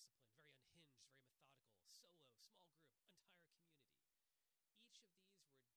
disciplined, very unhinged, very methodical, solo, small group, entire community. Each of these were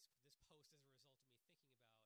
this this post as a result of me thinking about